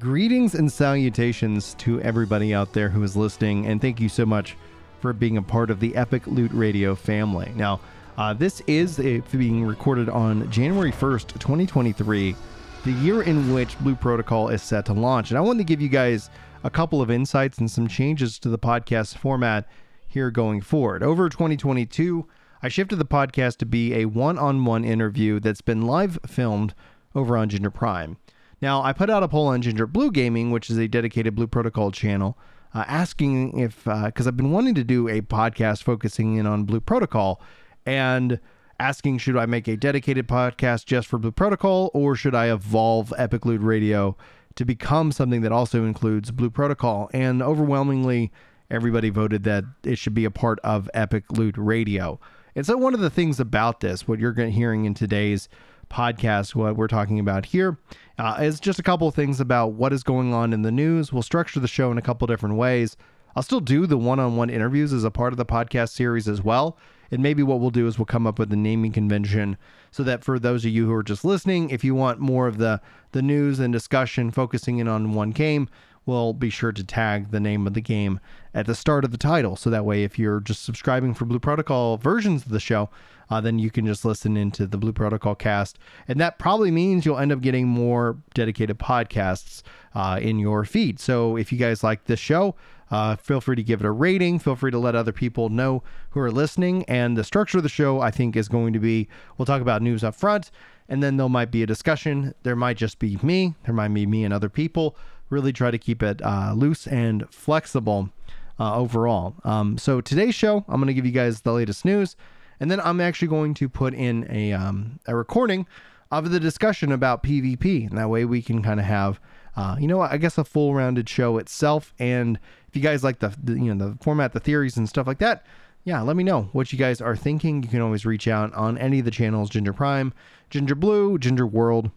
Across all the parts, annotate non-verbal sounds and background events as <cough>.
Greetings and salutations to everybody out there who is listening, and thank you so much for being a part of the Epic Loot Radio family. Now, uh, this is a, being recorded on January 1st, 2023, the year in which Blue Protocol is set to launch. And I wanted to give you guys a couple of insights and some changes to the podcast format here going forward. Over 2022, I shifted the podcast to be a one on one interview that's been live filmed over on Ginger Prime. Now, I put out a poll on Ginger Blue Gaming, which is a dedicated Blue Protocol channel, uh, asking if, because uh, I've been wanting to do a podcast focusing in on Blue Protocol and asking, should I make a dedicated podcast just for Blue Protocol or should I evolve Epic Loot Radio to become something that also includes Blue Protocol? And overwhelmingly, everybody voted that it should be a part of Epic Loot Radio. And so, one of the things about this, what you're hearing in today's podcast, what we're talking about here, uh, is just a couple of things about what is going on in the news. We'll structure the show in a couple different ways. I'll still do the one on one interviews as a part of the podcast series as well. And maybe what we'll do is we'll come up with a naming convention so that for those of you who are just listening, if you want more of the, the news and discussion focusing in on one game, we'll be sure to tag the name of the game at the start of the title. So that way, if you're just subscribing for Blue Protocol versions of the show, uh, then you can just listen into the Blue Protocol cast. And that probably means you'll end up getting more dedicated podcasts uh, in your feed. So if you guys like this show, uh, feel free to give it a rating. Feel free to let other people know who are listening. And the structure of the show, I think, is going to be we'll talk about news up front, and then there might be a discussion. There might just be me. There might be me and other people. Really try to keep it uh, loose and flexible uh, overall. Um, so today's show, I'm going to give you guys the latest news. And then I'm actually going to put in a, um, a recording of the discussion about PvP. And that way we can kind of have, uh, you know, I guess a full rounded show itself. And if you guys like the, the, you know, the format, the theories and stuff like that, yeah, let me know what you guys are thinking. You can always reach out on any of the channels Ginger Prime, Ginger Blue, Ginger World,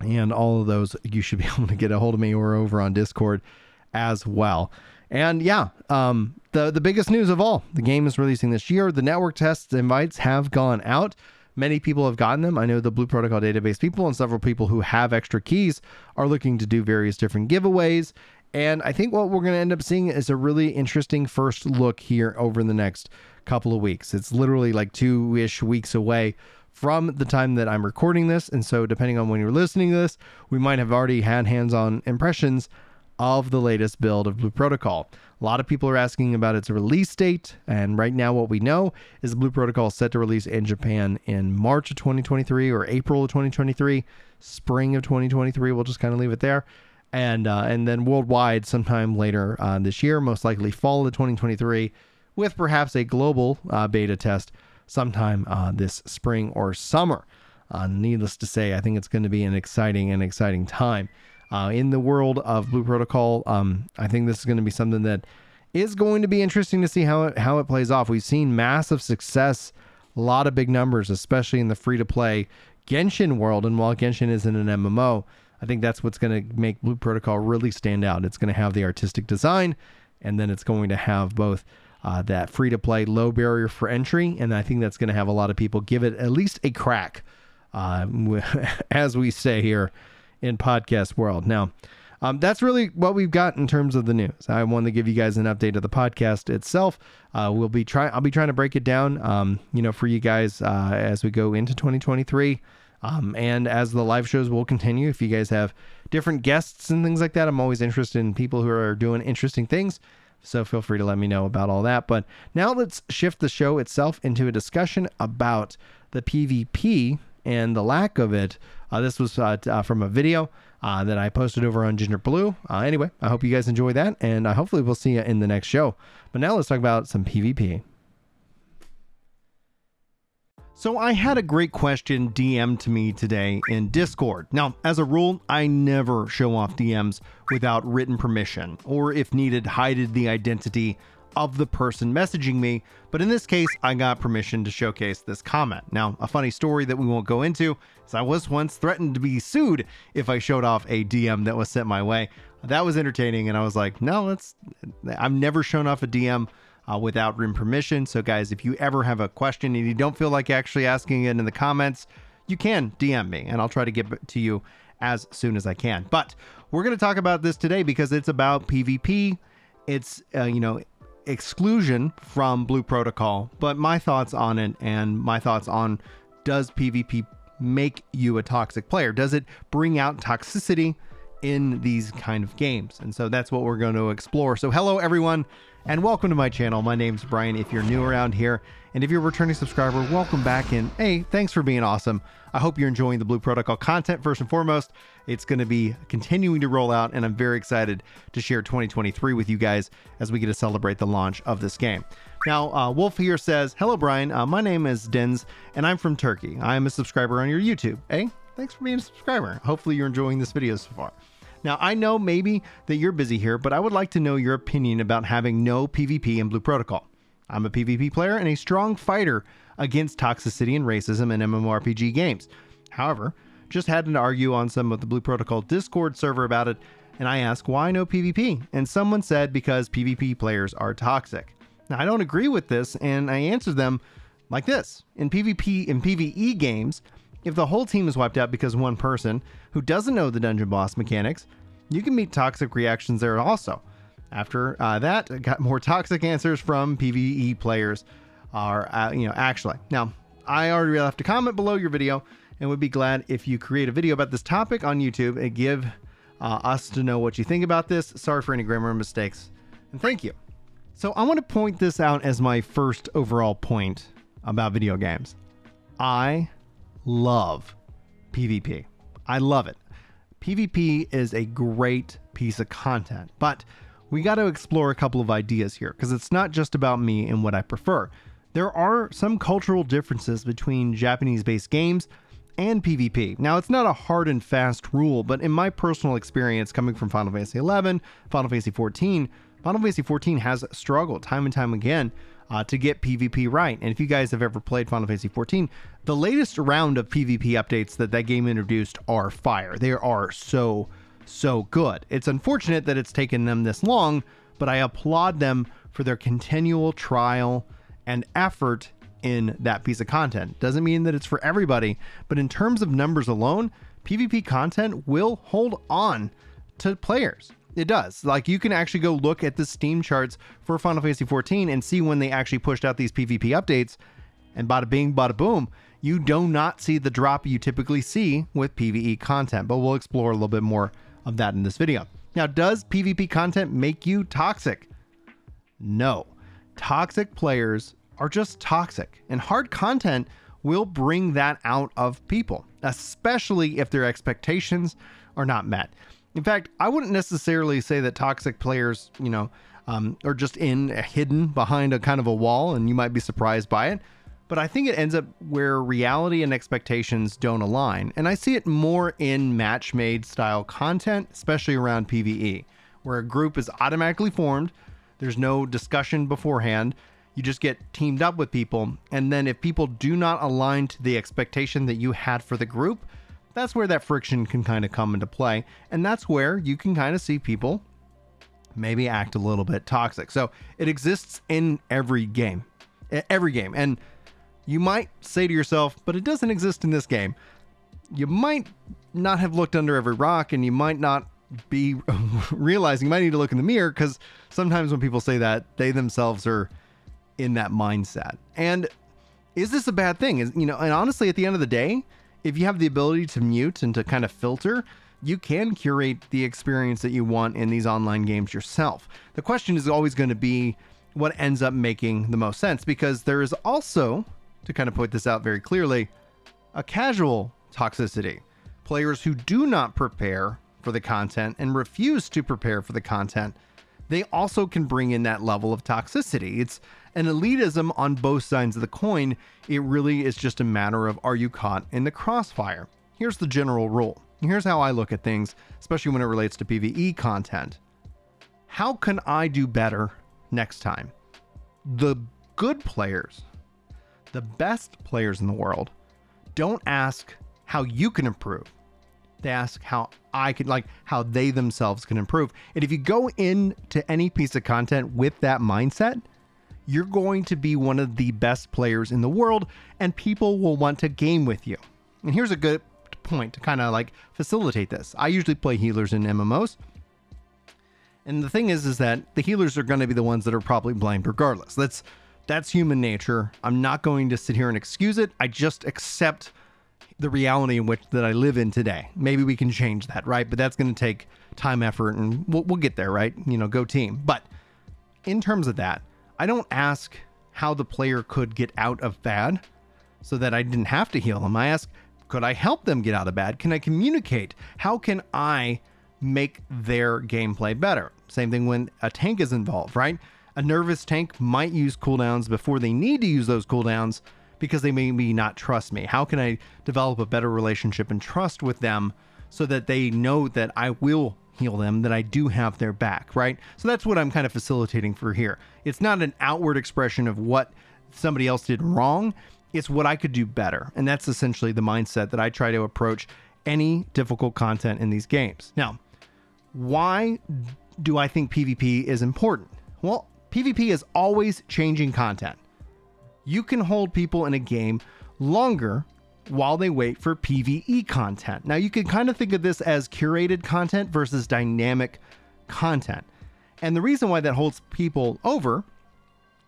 and all of those. You should be <laughs> able to get a hold of me or over on Discord as well. And yeah, um, the the biggest news of all, the game is releasing this year. The network tests invites have gone out. Many people have gotten them. I know the Blue Protocol database people and several people who have extra keys are looking to do various different giveaways. And I think what we're going to end up seeing is a really interesting first look here over the next couple of weeks. It's literally like two ish weeks away from the time that I'm recording this. And so, depending on when you're listening to this, we might have already had hands on impressions of the latest build of Blue Protocol. A lot of people are asking about its release date, and right now, what we know is Blue Protocol is set to release in Japan in March of 2023 or April of 2023, spring of 2023. We'll just kind of leave it there, and uh, and then worldwide sometime later uh, this year, most likely fall of 2023, with perhaps a global uh, beta test sometime uh, this spring or summer. Uh, needless to say, I think it's going to be an exciting and exciting time uh, in the world of Blue Protocol. Um, I think this is going to be something that is going to be interesting to see how it how it plays off. We've seen massive success, a lot of big numbers, especially in the free to play Genshin world. And while Genshin isn't an MMO, I think that's what's going to make Blue Protocol really stand out. It's going to have the artistic design, and then it's going to have both. Uh, that free to play low barrier for entry, and I think that's going to have a lot of people give it at least a crack, uh, <laughs> as we say here in podcast world. Now, um, that's really what we've got in terms of the news. I wanted to give you guys an update of the podcast itself. Uh, we'll be trying. I'll be trying to break it down, um, you know, for you guys uh, as we go into 2023. Um, and as the live shows will continue, if you guys have different guests and things like that, I'm always interested in people who are doing interesting things. So feel free to let me know about all that. But now let's shift the show itself into a discussion about the PvP and the lack of it. Uh, this was uh, uh, from a video uh, that I posted over on Ginger Blue. Uh, anyway, I hope you guys enjoy that, and uh, hopefully we'll see you in the next show. But now let's talk about some PvP. So I had a great question DM to me today in Discord. Now, as a rule, I never show off DMs without written permission, or if needed, hide the identity of the person messaging me, but in this case, I got permission to showcase this comment. Now, a funny story that we won't go into is I was once threatened to be sued if I showed off a DM that was sent my way. That was entertaining, and I was like, no, let's. I've never shown off a DM uh, without written permission. So, guys, if you ever have a question and you don't feel like actually asking it in the comments, you can DM me, and I'll try to get to you as soon as I can. But we're going to talk about this today because it's about PvP. It's, uh, you know, exclusion from Blue Protocol, but my thoughts on it and my thoughts on does PvP make you a toxic player? Does it bring out toxicity in these kind of games? And so that's what we're going to explore. So, hello, everyone, and welcome to my channel. My name's Brian. If you're new around here, and if you're a returning subscriber, welcome back. And hey, thanks for being awesome. I hope you're enjoying the Blue Protocol content first and foremost. It's going to be continuing to roll out, and I'm very excited to share 2023 with you guys as we get to celebrate the launch of this game. Now, uh, Wolf here says, Hello, Brian. Uh, my name is Dens, and I'm from Turkey. I am a subscriber on your YouTube. Hey, thanks for being a subscriber. Hopefully, you're enjoying this video so far. Now, I know maybe that you're busy here, but I would like to know your opinion about having no PvP in Blue Protocol. I'm a PvP player and a strong fighter against toxicity and racism in MMORPG games. However, just had to argue on some of the Blue Protocol Discord server about it, and I asked why no PvP, and someone said because PvP players are toxic. Now, I don't agree with this, and I answered them like this. In PvP and PvE games, if the whole team is wiped out because one person who doesn't know the dungeon boss mechanics, you can meet toxic reactions there also. After uh, that, got more toxic answers from PvE players. Are uh, you know actually now? I already left a comment below your video and would be glad if you create a video about this topic on YouTube and give uh, us to know what you think about this. Sorry for any grammar mistakes, and thank you. So I want to point this out as my first overall point about video games. I love PvP. I love it. PvP is a great piece of content, but we got to explore a couple of ideas here because it's not just about me and what I prefer. There are some cultural differences between Japanese based games and PvP. Now, it's not a hard and fast rule, but in my personal experience coming from Final Fantasy XI, Final Fantasy XIV, Final Fantasy XIV has struggled time and time again uh, to get PvP right. And if you guys have ever played Final Fantasy XIV, the latest round of PvP updates that that game introduced are fire. They are so, so good. It's unfortunate that it's taken them this long, but I applaud them for their continual trial and effort in that piece of content. Doesn't mean that it's for everybody, but in terms of numbers alone, PvP content will hold on to players. It does. Like you can actually go look at the Steam charts for Final Fantasy 14 and see when they actually pushed out these PvP updates, and bada bing, bada boom, you do not see the drop you typically see with PvE content. But we'll explore a little bit more of that in this video. Now, does PvP content make you toxic? No. Toxic players are just toxic, and hard content will bring that out of people, especially if their expectations are not met. In fact, I wouldn't necessarily say that toxic players, you know, um, are just in hidden behind a kind of a wall, and you might be surprised by it. But I think it ends up where reality and expectations don't align, and I see it more in match-made style content, especially around PVE, where a group is automatically formed. There's no discussion beforehand, you just get teamed up with people. And then if people do not align to the expectation that you had for the group, that's where that friction can kind of come into play. And that's where you can kind of see people maybe act a little bit toxic. So it exists in every game, every game. And you might say to yourself, but it doesn't exist in this game. You might not have looked under every rock and you might not be <laughs> realizing you might need to look in the mirror because sometimes when people say that, they themselves are in that mindset. And is this a bad thing? Is you know, and honestly, at the end of the day, if you have the ability to mute and to kind of filter, you can curate the experience that you want in these online games yourself. The question is always going to be what ends up making the most sense because there is also, to kind of point this out very clearly, a casual toxicity. Players who do not prepare for the content and refuse to prepare for the content, they also can bring in that level of toxicity. It's an elitism on both sides of the coin. It really is just a matter of are you caught in the crossfire? Here's the general rule. Here's how I look at things, especially when it relates to PvE content. How can I do better next time? The good players, the best players in the world, don't ask how you can improve. They ask how I can, like, how they themselves can improve. And if you go into any piece of content with that mindset, you're going to be one of the best players in the world and people will want to game with you. And here's a good point to kind of like facilitate this. I usually play healers in MMOs. And the thing is is that the healers are going to be the ones that are probably blamed regardless. That's that's human nature. I'm not going to sit here and excuse it. I just accept the reality in which that I live in today. Maybe we can change that, right? But that's going to take time, effort, and we'll, we'll get there, right? You know, go team. But in terms of that, I don't ask how the player could get out of bad so that I didn't have to heal them. I ask, could I help them get out of bad? Can I communicate? How can I make their gameplay better? Same thing when a tank is involved, right? A nervous tank might use cooldowns before they need to use those cooldowns because they maybe not trust me. How can I develop a better relationship and trust with them so that they know that I will heal them, that I do have their back, right? So that's what I'm kind of facilitating for here. It's not an outward expression of what somebody else did wrong, it's what I could do better. And that's essentially the mindset that I try to approach any difficult content in these games. Now, why do I think PvP is important? Well, PvP is always changing content. You can hold people in a game longer while they wait for PvE content. Now, you can kind of think of this as curated content versus dynamic content. And the reason why that holds people over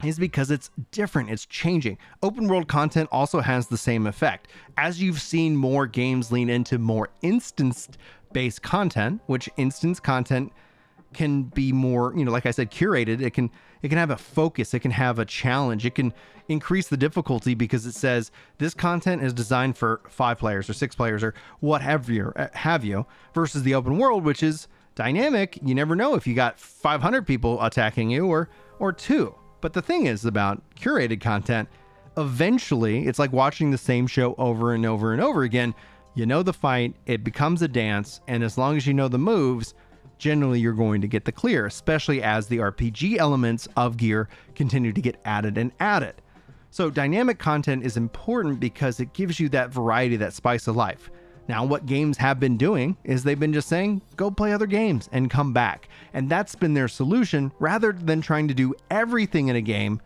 is because it's different, it's changing. Open world content also has the same effect. As you've seen more games lean into more instance based content, which instance content can be more, you know, like I said, curated. It can it can have a focus, it can have a challenge, it can increase the difficulty because it says this content is designed for five players or six players or what have you, uh, have you versus the open world, which is dynamic. You never know if you got 500 people attacking you or or two. But the thing is about curated content, eventually it's like watching the same show over and over and over again. You know the fight, it becomes a dance, and as long as you know the moves, generally you're going to get the clear, especially as the RPG elements of gear continue to get added and added. So, dynamic content is important because it gives you that variety, that spice of life. Now, what games have been doing is they've been just saying, go play other games and come back. And that's been their solution rather than trying to do everything in a game.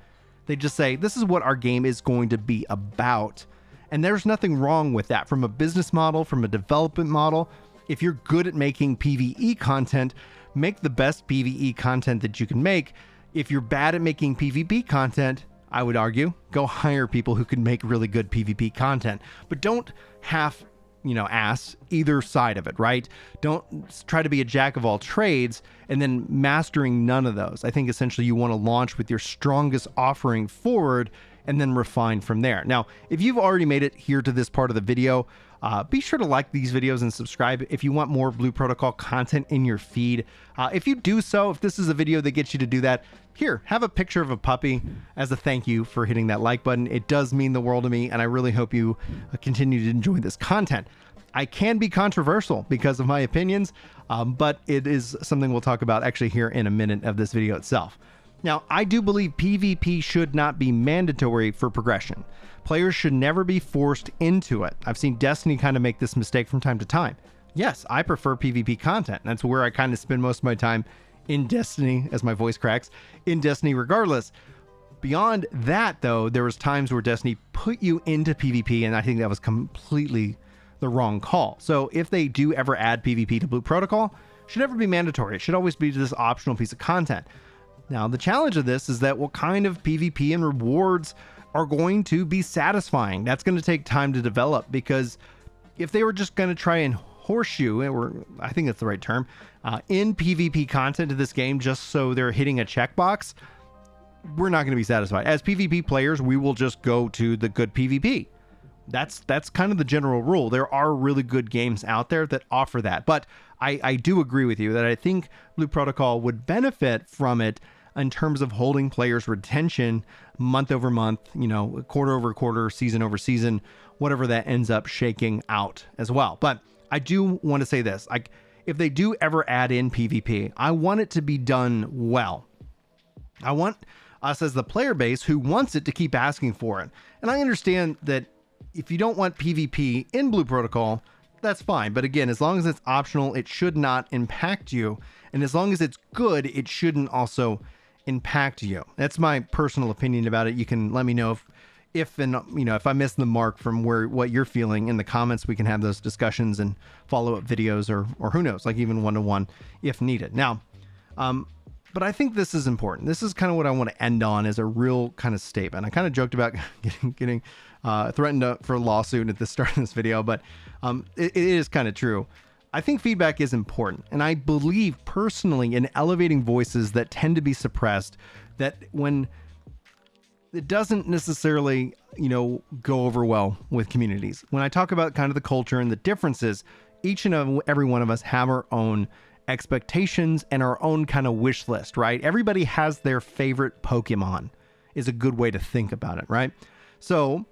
They just say, this is what our game is going to be about. And there's nothing wrong with that from a business model, from a development model. If you're good at making PvE content, make the best PvE content that you can make. If you're bad at making PvP content, I would argue, go hire people who can make really good PvP content. But don't half you know, ass either side of it, right? Don't try to be a jack of all trades and then mastering none of those. I think essentially you want to launch with your strongest offering forward and then refine from there. Now, if you've already made it here to this part of the video, uh, be sure to like these videos and subscribe if you want more Blue Protocol content in your feed. Uh, if you do so, if this is a video that gets you to do that, here, have a picture of a puppy as a thank you for hitting that like button. It does mean the world to me, and I really hope you uh, continue to enjoy this content. I can be controversial because of my opinions, um, but it is something we'll talk about actually here in a minute of this video itself. Now, I do believe PvP should not be mandatory for progression. Players should never be forced into it. I've seen Destiny kind of make this mistake from time to time. Yes, I prefer PvP content. That's where I kind of spend most of my time in Destiny, as my voice cracks, in Destiny regardless. Beyond that, though, there was times where Destiny put you into PvP, and I think that was completely the wrong call. So if they do ever add PvP to Blue Protocol, should never be mandatory. It should always be this optional piece of content. Now, the challenge of this is that what kind of PvP and rewards are going to be satisfying? That's going to take time to develop because if they were just going to try and horseshoe, or I think that's the right term, uh, in PvP content to this game just so they're hitting a checkbox, we're not going to be satisfied. As PvP players, we will just go to the good PvP. That's that's kind of the general rule. There are really good games out there that offer that, but I, I do agree with you that I think Blue Protocol would benefit from it in terms of holding players' retention month over month, you know, quarter over quarter, season over season, whatever that ends up shaking out as well. But I do want to say this like, if they do ever add in PvP, I want it to be done well. I want us as the player base who wants it to keep asking for it. And I understand that if you don't want PvP in Blue Protocol, that's fine. But again, as long as it's optional, it should not impact you. And as long as it's good, it shouldn't also impact you. That's my personal opinion about it. You can let me know if if and you know if I miss the mark from where what you're feeling in the comments, we can have those discussions and follow up videos, or or who knows, like even one to one if needed. Now, um, but I think this is important. This is kind of what I want to end on as a real kind of statement. I kind of joked about <laughs> getting getting uh, threatened for a lawsuit at the start of this video, but um, it, it is kind of true. I think feedback is important, and I believe personally in elevating voices that tend to be suppressed. That when it doesn't necessarily, you know, go over well with communities. When I talk about kind of the culture and the differences, each and every one of us have our own expectations and our own kind of wish list, right? Everybody has their favorite Pokemon, is a good way to think about it, right? So,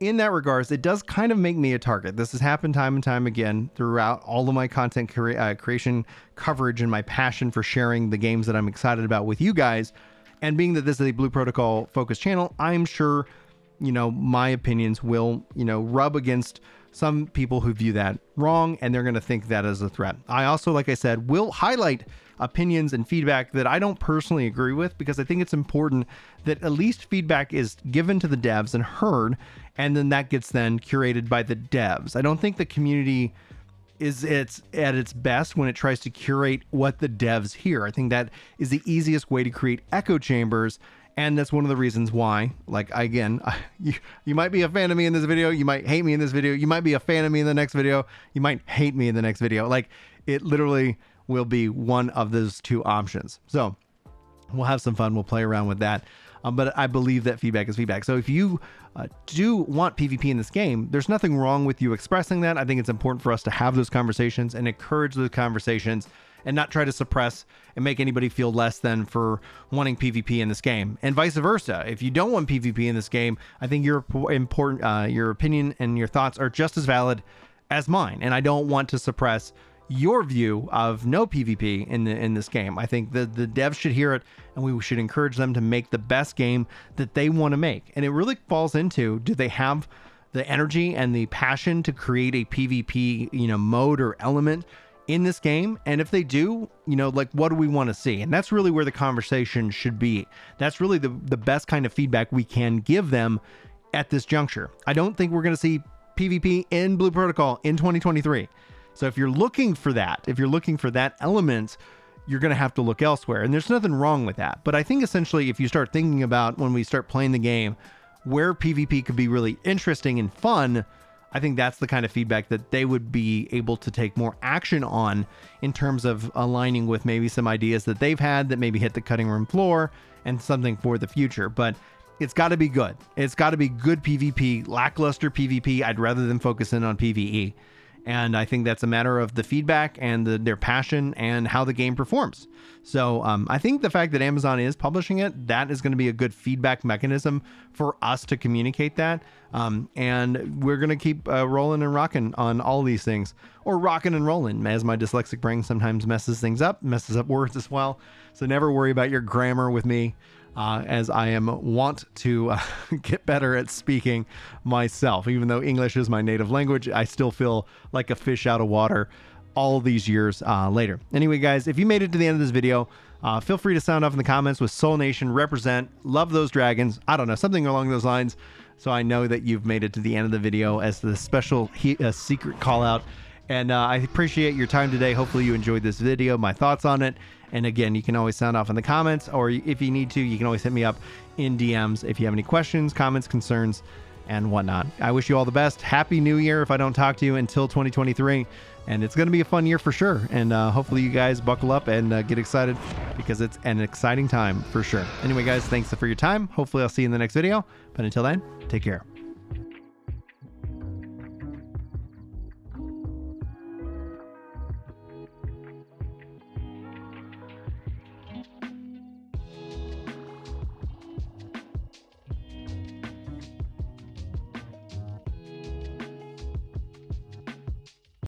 in that regards, it does kind of make me a target. This has happened time and time again throughout all of my content cre- uh, creation coverage and my passion for sharing the games that I'm excited about with you guys. And being that this is a Blue Protocol focused channel, I'm sure, you know, my opinions will, you know, rub against some people who view that wrong and they're going to think that is a threat. I also, like I said, will highlight opinions and feedback that I don't personally agree with because I think it's important that at least feedback is given to the devs and heard, and then that gets then curated by the devs. I don't think the community is it's at its best when it tries to curate what the devs hear. I think that is the easiest way to create echo chambers. And that's one of the reasons why, like, again, <laughs> you, you might be a fan of me in this video. You might hate me in this video. You might be a fan of me in the next video. You might hate me in the next video. Like, it literally will be one of those two options. So we'll have some fun. We'll play around with that. Um, but I believe that feedback is feedback. So if you uh, do want PvP in this game, there's nothing wrong with you expressing that. I think it's important for us to have those conversations and encourage those conversations and not try to suppress and make anybody feel less than for wanting PvP in this game, and vice versa. If you don't want PvP in this game, I think your important uh, your opinion and your thoughts are just as valid as mine, and I don't want to suppress your view of no PvP in the, in this game. I think the the devs should hear it, and we should encourage them to make the best game that they want to make. And it really falls into: do they have the energy and the passion to create a PvP, you know, mode or element in this game? And if they do, you know, like what do we want to see? And that's really where the conversation should be. That's really the the best kind of feedback we can give them at this juncture. I don't think we're going to see PvP in Blue Protocol in 2023. So if you're looking for that, if you're looking for that element, you're going to have to look elsewhere. And there's nothing wrong with that. But I think essentially, if you start thinking about when we start playing the game, where PvP could be really interesting and fun, I think that's the kind of feedback that they would be able to take more action on in terms of aligning with maybe some ideas that they've had that maybe hit the cutting room floor and something for the future. But it's got to be good. It's got to be good PvP, lackluster PvP. I'd rather than focus in on PvE. And I think that's a matter of the feedback and the, their passion and how the game performs. So um, I think the fact that Amazon is publishing it, that is going to be a good feedback mechanism for us to communicate that. Um, and we're going to keep uh, rolling and rocking on all these things, or rocking and rolling, as my dyslexic brain sometimes messes things up, messes up words as well. So never worry about your grammar with me uh, as I am want to uh, <laughs> get better at speaking myself. Even though English is my native language, I still feel like a fish out of water all these years uh, later. Anyway, guys, if you made it to the end of this video, uh, feel free to sound off in the comments with Soul Nation represent. Love those dragons. I don't know, something along those lines. So I know that you've made it to the end of the video as the special he- uh, secret call out. And uh, I appreciate your time today. Hopefully, you enjoyed this video, my thoughts on it. And again, you can always sound off in the comments, or if you need to, you can always hit me up in DMs if you have any questions, comments, concerns, and whatnot. I wish you all the best. Happy New Year if I don't talk to you until 2023. And it's going to be a fun year for sure. And uh, hopefully, you guys buckle up and uh, get excited because it's an exciting time for sure. Anyway, guys, thanks for your time. Hopefully, I'll see you in the next video. But until then, take care.